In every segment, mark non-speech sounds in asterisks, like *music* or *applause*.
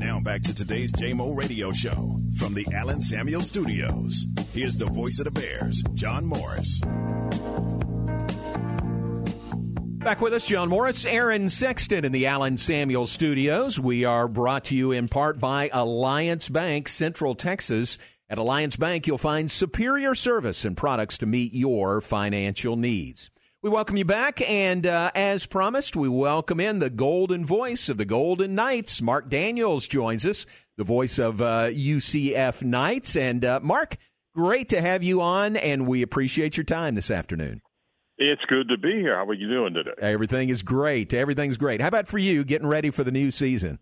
Now back to today's JMO Radio Show from the Allen Samuel Studios. Here's the voice of the Bears, John Morris. Back with us, John Morris, Aaron Sexton in the Allen Samuel Studios. We are brought to you in part by Alliance Bank, Central Texas. At Alliance Bank, you'll find superior service and products to meet your financial needs. We welcome you back, and uh, as promised, we welcome in the golden voice of the Golden Knights. Marc Daniels joins us, the voice of uh, UCF Knights. And uh, Marc, great to have you on, and we appreciate your time this afternoon. It's good to be here. How are you doing today? Everything is great. Everything's great. How about for you, getting ready for the new season?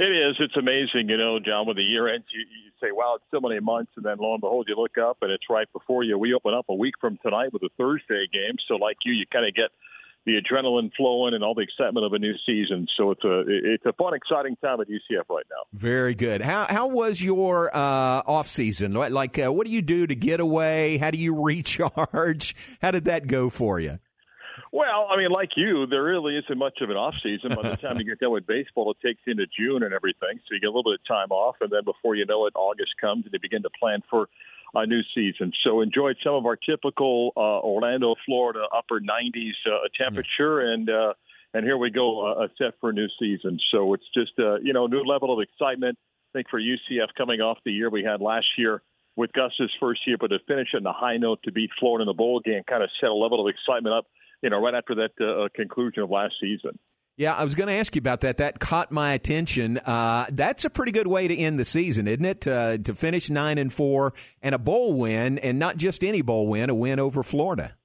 It is. It's amazing, you know, John. With the year ends, you, you say, "Wow, it's so many months," and then lo and behold, you look up and it's right before you. We open up a week from tonight with a Thursday game, so like you, you kind of get the adrenaline flowing and all the excitement of a new season. So it's a it's a fun, exciting time at UCF right now. Very good. How how was your uh, off season? Like, uh, what do you do to get away? How do you *laughs* recharge? How did that go for you? Well, I mean, like you, there really isn't much of an off season. By the time you get done with baseball, it takes into June and everything, so you get a little bit of time off, and then before you know it, August comes and you begin to plan for a new season. So enjoyed some of our typical uh, Orlando, Florida upper 90s uh, temperature, and uh, and here we go, uh, set for a new season. So it's just uh, you know new level of excitement. I think for UCF coming off the year we had last year with Gus's first year, but to finish on a high note to beat Florida in the bowl game kind of set a level of excitement up you know, right after that uh, conclusion of last season. Yeah, I was going to ask you about that. That caught my attention. Uh, that's a pretty good way to end the season, isn't it? Uh, to finish nine and four and a bowl win, and not just any bowl win, a win over Florida.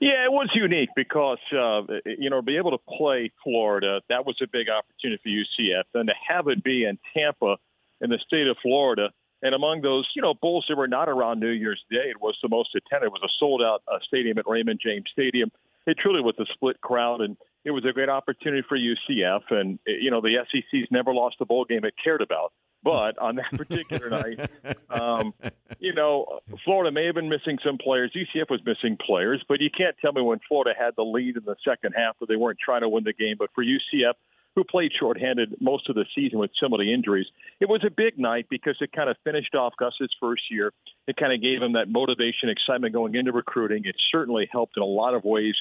Yeah, it was unique because uh, you know be able to play Florida that was a big opportunity for UCF, and to have it be in Tampa, in the state of Florida, and among those, you know, bowls that were not around New Year's Day, it was the most attended. It was a sold out uh, stadium at Raymond James Stadium. It truly was a split crowd, and it was a great opportunity for UCF. And, you know, the SEC's never lost a bowl game it cared about. But on that *laughs* particular night, um, you know, Florida may have been missing some players. UCF was missing players, but you can't tell me when Florida had the lead in the second half that they weren't trying to win the game. But for UCF, who played shorthanded most of the season with so many injuries. It was a big night because it kind of finished off Gus's first year. It kind of gave him that motivation, excitement going into recruiting. It certainly helped in a lot of ways.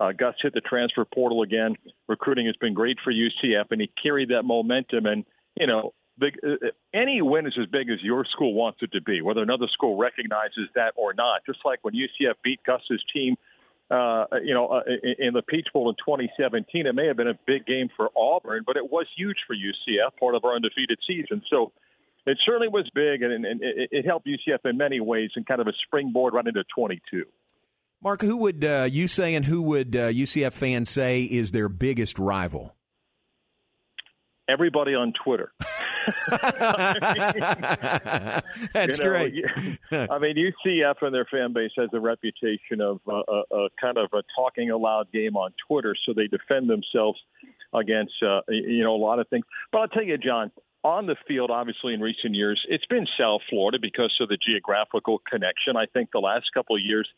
Uh, Gus hit the transfer portal again. Recruiting has been great for UCF, and he carried that momentum. And you know, the, uh, any win is as big as your school wants it to be, whether another school recognizes that or not. Just like when UCF beat Gus's team uh, you know, uh, in the Peach Bowl in 2017. It may have been a big game for Auburn, but it was huge for UCF, part of our undefeated season. So it certainly was big, and, and it, helped UCF in many ways and kind of a springboard right into 22. Marc, who would uh, you say and who would uh, UCF fans say is their biggest rival? Everybody on Twitter. *laughs* That's you know, great. I mean, UCF and their fan base has a reputation of uh, a, a kind of a talking aloud game on Twitter, so they defend themselves against uh, you know a lot of things. But I'll tell you, John, on the field, obviously in recent years, it's been South Florida because of the geographical connection. I think the last couple of years,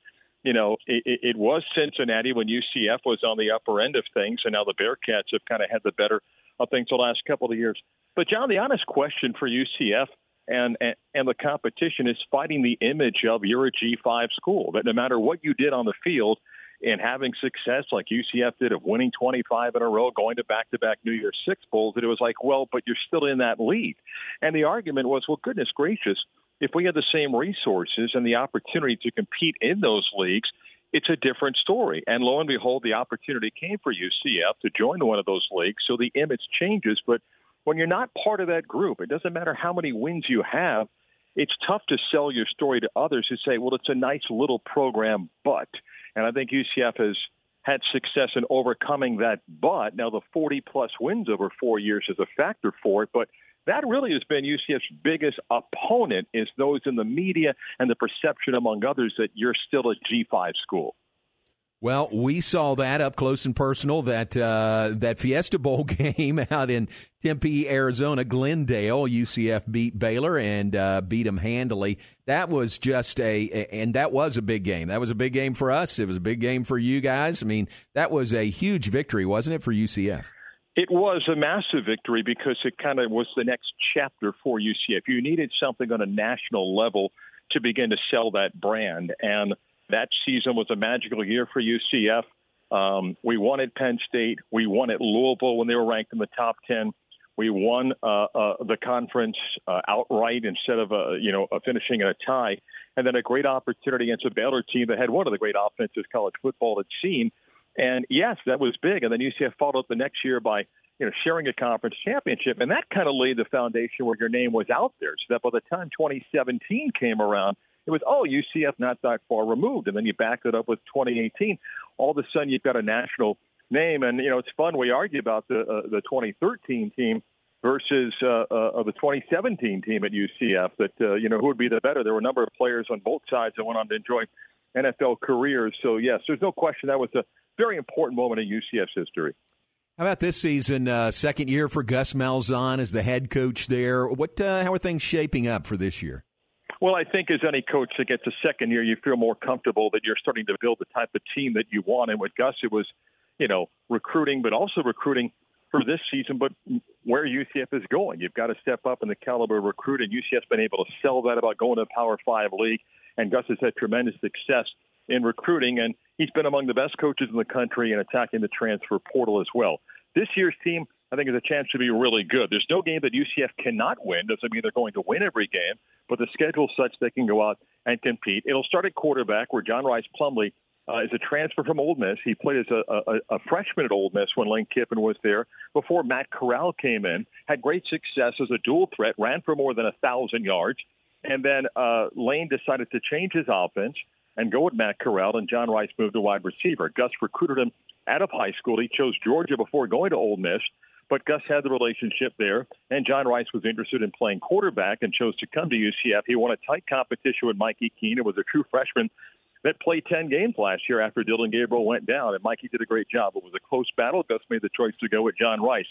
you know, it, it was Cincinnati when UCF was on the upper end of things, and now the Bearcats have kind of had the better of things the last couple of years. But John, the honest question for UCF and, and and the competition is fighting the image of you're a G5 school. That no matter what you did on the field and having success like UCF did of winning 25 in a row, going to back-to-back New Year's Six bowls, that it was like, well, but you're still in that lead. And the argument was, well, goodness gracious, if we had the same resources and the opportunity to compete in those leagues, it's a different story. And lo and behold, the opportunity came for UCF to join one of those leagues. So the image changes, but when you're not part of that group, it doesn't matter how many wins you have. It's tough to sell your story to others who say, well, it's a nice little program, but. And I think UCF has had success in overcoming that but. Now, the 40 plus wins over four years is a factor for it, but that really has been UCF's biggest opponent is those in the media and the perception among others that you're still a G5 school. Well, we saw that up close and personal. That uh, that Fiesta Bowl *laughs* game out in Tempe, Arizona, Glendale, UCF beat Baylor and uh, beat them handily. That was just a, and that was a big game. That was a big game for us. It was a big game for you guys. I mean, that was a huge victory, wasn't it, for UCF? It was a massive victory because it kind of was the next chapter for UCF. You needed something on a national level to begin to sell that brand, and that season was a magical year for UCF. Um, we won at Penn State. We won at Louisville when they were ranked in the top 10. We won uh, uh, the conference uh, outright instead of uh, you know finishing in a tie, and then a great opportunity against a Baylor team that had one of the great offenses college football had seen. And yes, that was big. And then UCF followed up the next year by you know sharing a conference championship, and that kind of laid the foundation where your name was out there. So that by the time 2017 came around, it was, oh, UCF not that far removed. And then you back it up with 2018. All of a sudden, you've got a national name. And, you know, it's fun. We argue about the, uh, the 2013 team versus uh, uh, the 2017 team at UCF that, uh, you know, who would be the better. There were a number of players on both sides that went on to enjoy NFL careers. So, yes, there's no question that was a very important moment in UCF's history. How about this season? Uh, second year for Gus Malzahn as the head coach there. What? Uh, how are things shaping up for this year? Well, I think as any coach that gets a second year, you feel more comfortable that you're starting to build the type of team that you want. And with Gus, it was, you know, recruiting, but also recruiting for this season, but where UCF is going. You've got to step up in the caliber of recruiting. UCF's been able to sell that about going to a Power Five league, and Gus has had tremendous success in recruiting, and he's been among the best coaches in the country in attacking the transfer portal as well. This year's team I think, is a chance to be really good. There's no game that UCF cannot win. Doesn't mean they're going to win every game, but the schedule's such they can go out and compete. It'll start at quarterback, where John Rhys Plumlee uh, is a transfer from Ole Miss. He played as a, a, a freshman at Ole Miss when Lane Kiffin was there. Before Matt Corral came in, had great success as a dual threat, ran for more than a thousand yards, and then uh, Lane decided to change his offense and go with Matt Corral, and John Rhys moved to wide receiver. Gus recruited him out of high school. He chose Georgia before going to Ole Miss. But Gus had the relationship there, and John Rhys was interested in playing quarterback and chose to come to UCF. He won a tight competition with Mikey Keene. It was a true freshman that played 10 games last year after Dillon Gabriel went down, and Mikey did a great job. It was a close battle. Gus made the choice to go with John Rhys.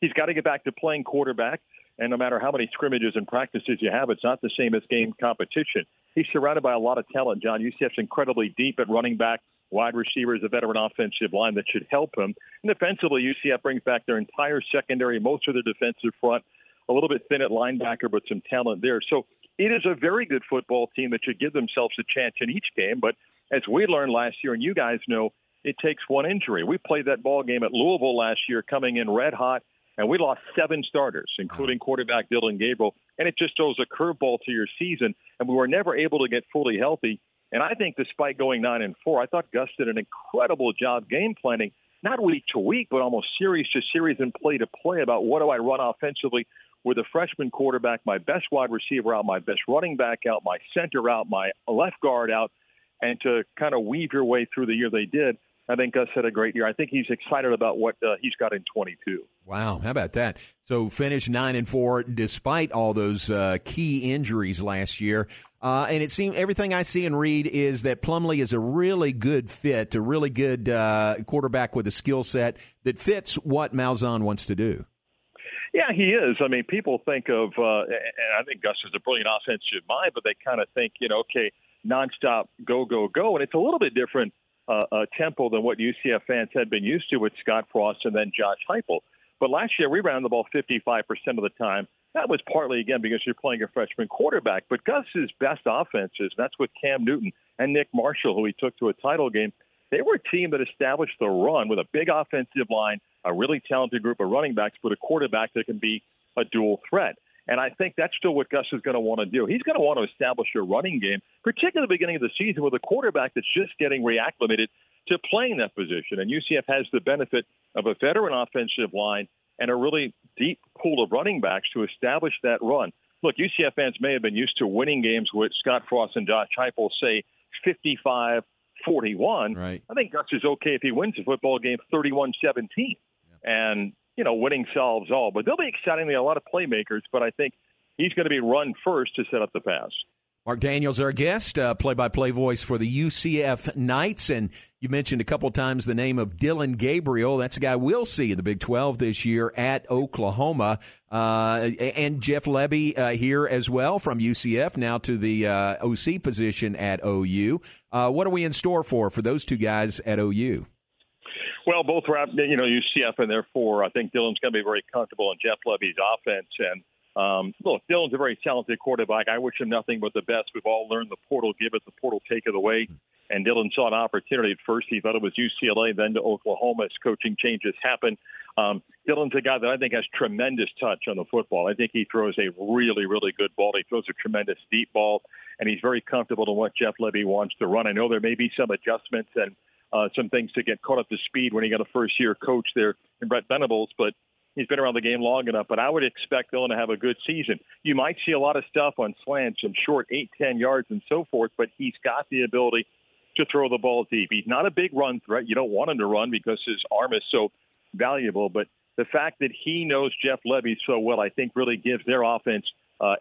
He's got to get back to playing quarterback, and no matter how many scrimmages and practices you have, it's not the same as game competition. He's surrounded by a lot of talent, John. UCF's incredibly deep at running back wide receivers, a veteran offensive line that should help him. And defensively, UCF brings back their entire secondary, most of their defensive front, a little bit thin at linebacker, but some talent there. So it is a very good football team that should give themselves a chance in each game. But as we learned last year, and you guys know, it takes one injury. We played that ball game at Louisville last year, coming in red hot, and we lost seven starters, including quarterback Dillon Gabriel. And it just throws a curveball to your season. And we were never able to get fully healthy. And I think despite going nine and four, I thought Gus did an incredible job game planning, not week to week, but almost series to series and play to play about what do I run offensively with a freshman quarterback, my best wide receiver out, my best running back out, my center out, my left guard out, and to kind of weave your way through the year they did. I think Gus had a great year. I think he's excited about what uh, he's got in 22. Wow, how about that? So finish nine and four despite all those uh, key injuries last year. Uh, and it seems everything I see and read is that Plumlee is a really good fit, a really good uh, quarterback with a skill set that fits what Malzahn wants to do. Yeah, he is. I mean, people think of, uh, and I think Gus is a brilliant offensive mind, but they kind of think, you know, okay, nonstop, go, go, go, and it's a little bit different uh, uh, tempo than what UCF fans had been used to with Scott Frost and then Josh Heupel. But last year we ran the ball 55% of the time. That was partly again because you're playing a freshman quarterback. But Gus's best offenses, that's with Cam Newton and Nick Marshall, who he took to a title game. They were a team that established the run with a big offensive line, a really talented group of running backs, but a quarterback that can be a dual threat. And I think that's still what Gus is going to want to do. He's going to want to establish a running game, particularly at the beginning of the season with a quarterback that's just getting reacclimated to playing that position. And UCF has the benefit of a veteran offensive line and a really deep pool of running backs to establish that run. Look, UCF fans may have been used to winning games with Scott Frost and Josh Heupel, say 55 41. Right. I think Gus is okay if he wins a football game 31 17. And you know, winning solves all. But they'll be exciting. They have a lot of playmakers, but I think he's going to be run first to set up the pass. Marc Daniels, our guest, play by play voice for the UCF Knights. And you mentioned a couple times the name of Dillon Gabriel. That's a guy we'll see in the Big 12 this year at Oklahoma. Uh, and Jeff Lebby uh, here as well from UCF, now to the uh, OC position at OU. Uh, what are we in store for for those two guys at OU? Well, both are, you know, UCF, and therefore I think Dillon's going to be very comfortable in Jeff Lebby's offense. And um, look, Dillon's a very talented quarterback. I wish him nothing but the best. We've all learned the portal give it, the portal take it away. And Dillon saw an opportunity. At first, he thought it was UCLA, then to Oklahoma as coaching changes happen. Um, Dillon's a guy that I think has tremendous touch on the football. I think he throws a really, really good ball. He throws a tremendous deep ball, and he's very comfortable in what Jeff Lebby wants to run. I know there may be some adjustments and uh, some things to get caught up to speed when he got a first year coach there in Brent Venables, but he's been around the game long enough. But I would expect Dillon to have a good season. You might see a lot of stuff on slants and short eight, ten yards and so forth, but he's got the ability to throw the ball deep. He's not a big run threat. You don't want him to run because his arm is so valuable, but the fact that he knows Jeff Lebby so well, I think, really gives their offense uh,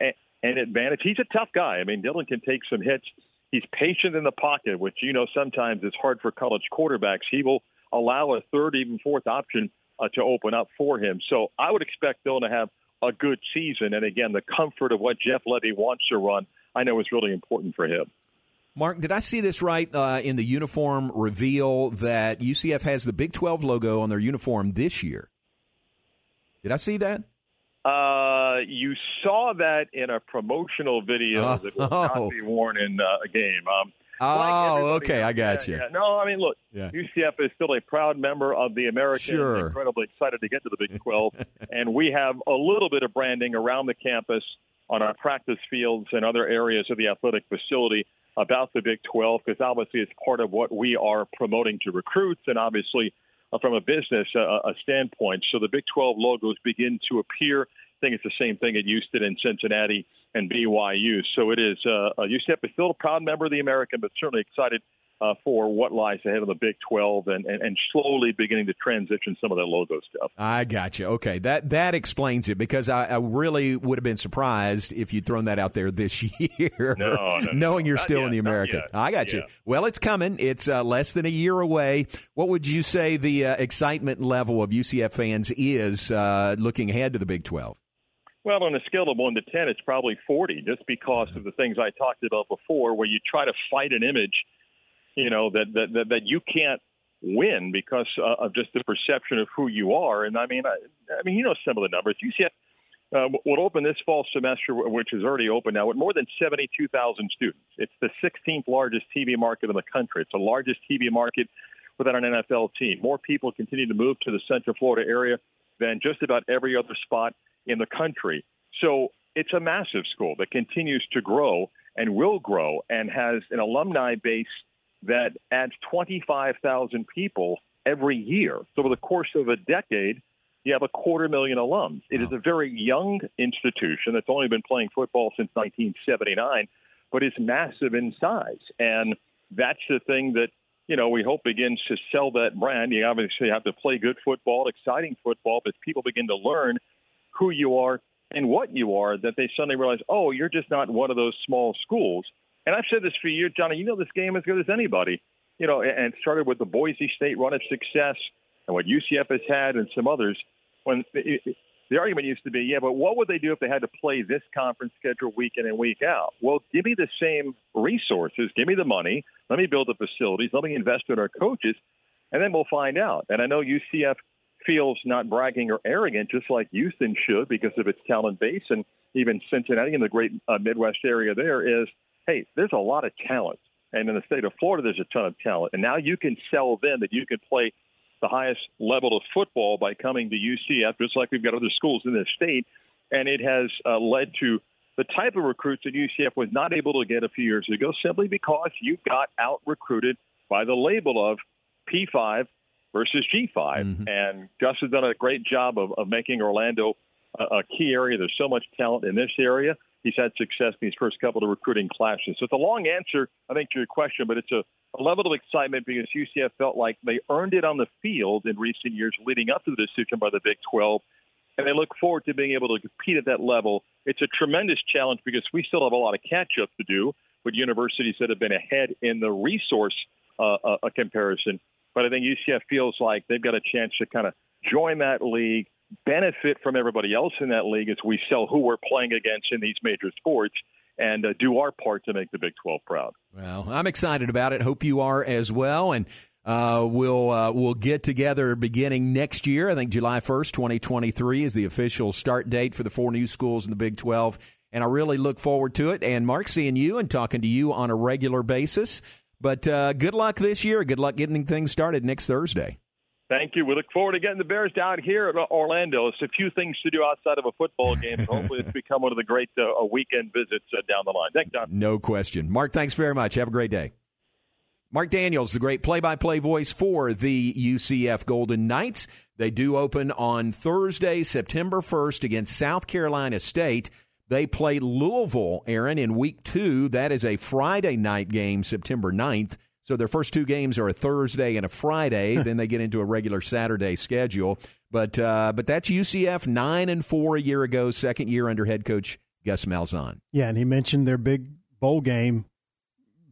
an advantage. He's a tough guy. I mean, Dillon can take some hits. He's patient in the pocket, which you know sometimes is hard for college quarterbacks. He will allow a third, even fourth option uh, to open up for him. So I would expect Dillon to have a good season. And again, the comfort of what Jeff Lebby wants to run, I know is really important for him. Marc, did I see this right uh, in the uniform reveal that UCF has the Big 12 logo on their uniform this year? Did I see that? Uh, you saw that in a promotional video oh. that will not *laughs* be worn in uh, a game. Um, oh, like okay, I got yeah, you. Yeah. No, I mean, look, yeah. UCF is still a proud member of the American. Sure. Incredibly excited to get to the Big *laughs* 12, and we have a little bit of branding around the campus on our practice fields and other areas of the athletic facility about the Big 12 because obviously it's part of what we are promoting to recruits and obviously uh, from a business uh, a standpoint. So the Big 12 logos begin to appear. I think it's the same thing at Houston and Cincinnati and BYU. So it is uh, UCF is still a proud member of the American, but certainly excited uh, for what lies ahead of the Big 12 and, and, and, slowly beginning to transition some of that logo stuff. I got you. Okay, that that explains it because I, I really would have been surprised if you'd thrown that out there this *laughs* year, no, no, knowing no, you're still yet, in the American. I got yeah. you. Well, it's coming. It's uh, less than a year away. What would you say the uh, excitement level of UCF fans is uh, looking ahead to the Big 12? Well, on a scale of one to ten, it's probably forty, just because of the things I talked about before, where you try to fight an image you know that that that, that you can't win because uh, of just the perception of who you are. And I mean, I, I mean, you know some of the numbers. UCF uh, will open this fall semester, which is already open now, with more than 72,000 students. It's the 16th largest TV market in the country. It's the largest TV market without an NFL team. More people continue to move to the Central Florida area than just about every other spot in the country. So it's a massive school that continues to grow and will grow and has an alumni base that adds 25,000 people every year. So over the course of a decade, you have a quarter million alums. It is a very young institution that's only been playing football since 1979, but it's massive in size. And that's the thing that, you know, we hope begins to sell that brand. You obviously have to play good football, exciting football, but people begin to learn who you are and what you are, that they suddenly realize, oh, you're just not one of those small schools. And I've said this for years, Johnny. You know this game as good as anybody. You know, and it started with the Boise State run of success and what UCF has had and some others. When it, the argument used to be, yeah, but what would they do if they had to play this conference schedule week in and week out? Well, give me the same resources, give me the money, let me build the facilities, let me invest in our coaches, and then we'll find out. And I know UCF feels not bragging or arrogant, just like Houston should because of its talent base, and even Cincinnati in the great uh, Midwest area there is hey, there's a lot of talent. And in the state of Florida, there's a ton of talent. And now you can sell them that you can play the highest level of football by coming to UCF, just like we've got other schools in this state. And it has uh, led to the type of recruits that UCF was not able to get a few years ago simply because you got out recruited by the label of P5 versus G5. Mm-hmm. And Gus has done a great job of, of making Orlando a, a key area. There's so much talent in this area he's had success in these first couple of recruiting classes. So it's a long answer, I think, to your question, but it's a, a level of excitement because UCF felt like they earned it on the field in recent years leading up to the decision by the Big 12. and they look forward to being able to compete at that level. It's a tremendous challenge because we still have a lot of catch up to do with universities that have been ahead in the resource uh, uh, comparison. But I think UCF feels like they've got a chance to kind of join that league, benefit from everybody else in that league as we sell who we're playing against in these major sports, and uh, do our part to make the Big 12 proud. Well, I'm excited about it. Hope you are as well. And uh, we'll uh, we'll get together beginning next year. I think July 1st, 2023 is the official start date for the four new schools in the Big 12. And I really look forward to it. And Marc, seeing you and talking to you on a regular basis. But uh, good luck this year. Good luck getting things started next Thursday. Thank you. We look forward to getting the Bears down here at Orlando. It's a few things to do outside of a football game. hopefully, it's become one of the great uh, weekend visits uh, down the line. Thanks, John. No question. Marc, thanks very much. Have a great day. Marc Daniels, the great play by play voice for the UCF Golden Knights. They do open on Thursday, September 1st against South Carolina State. They play Louisville, Aaron, in week two. That is a Friday night game, September 9th. So their first two games are a Thursday and a Friday. *laughs* then they get into a regular Saturday schedule. But uh, but that's UCF nine and four a year ago, second year under head coach Gus Malzahn. Yeah, and he mentioned their big bowl game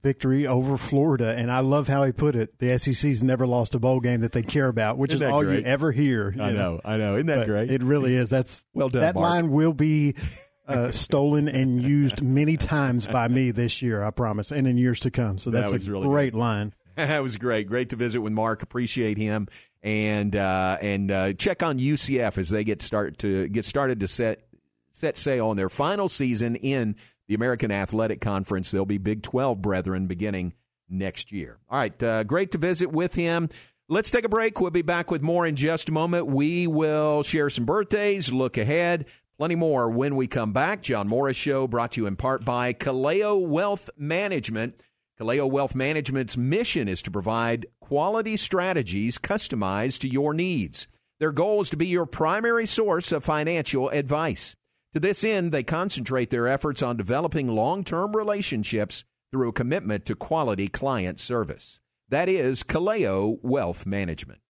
victory over Florida, and I love how he put it. The SEC's never lost a bowl game that they care about, which Isn't is all great? you ever hear. You I know, know, I know. Isn't that but great? It really is. That's well done. That line will be *laughs* uh, stolen and used many times by me this year, I promise, and in years to come. So that's that a really great line. *laughs* that was great. Great to visit with Marc. Appreciate him, and uh, and uh, check on UCF as they get start to get started to set set sail on their final season in the American Athletic Conference. They'll be Big Twelve brethren beginning next year. All right, uh, great to visit with him. Let's take a break. We'll be back with more in just a moment. We will share some birthdays, look ahead, Plenty more when we come back. John Morris Show brought to you in part by Kaleo Wealth Management. Kaleo Wealth Management's mission is to provide quality strategies customized to your needs. Their goal is to be your primary source of financial advice. To this end, they concentrate their efforts on developing long term relationships through a commitment to quality client service. That is Kaleo Wealth Management.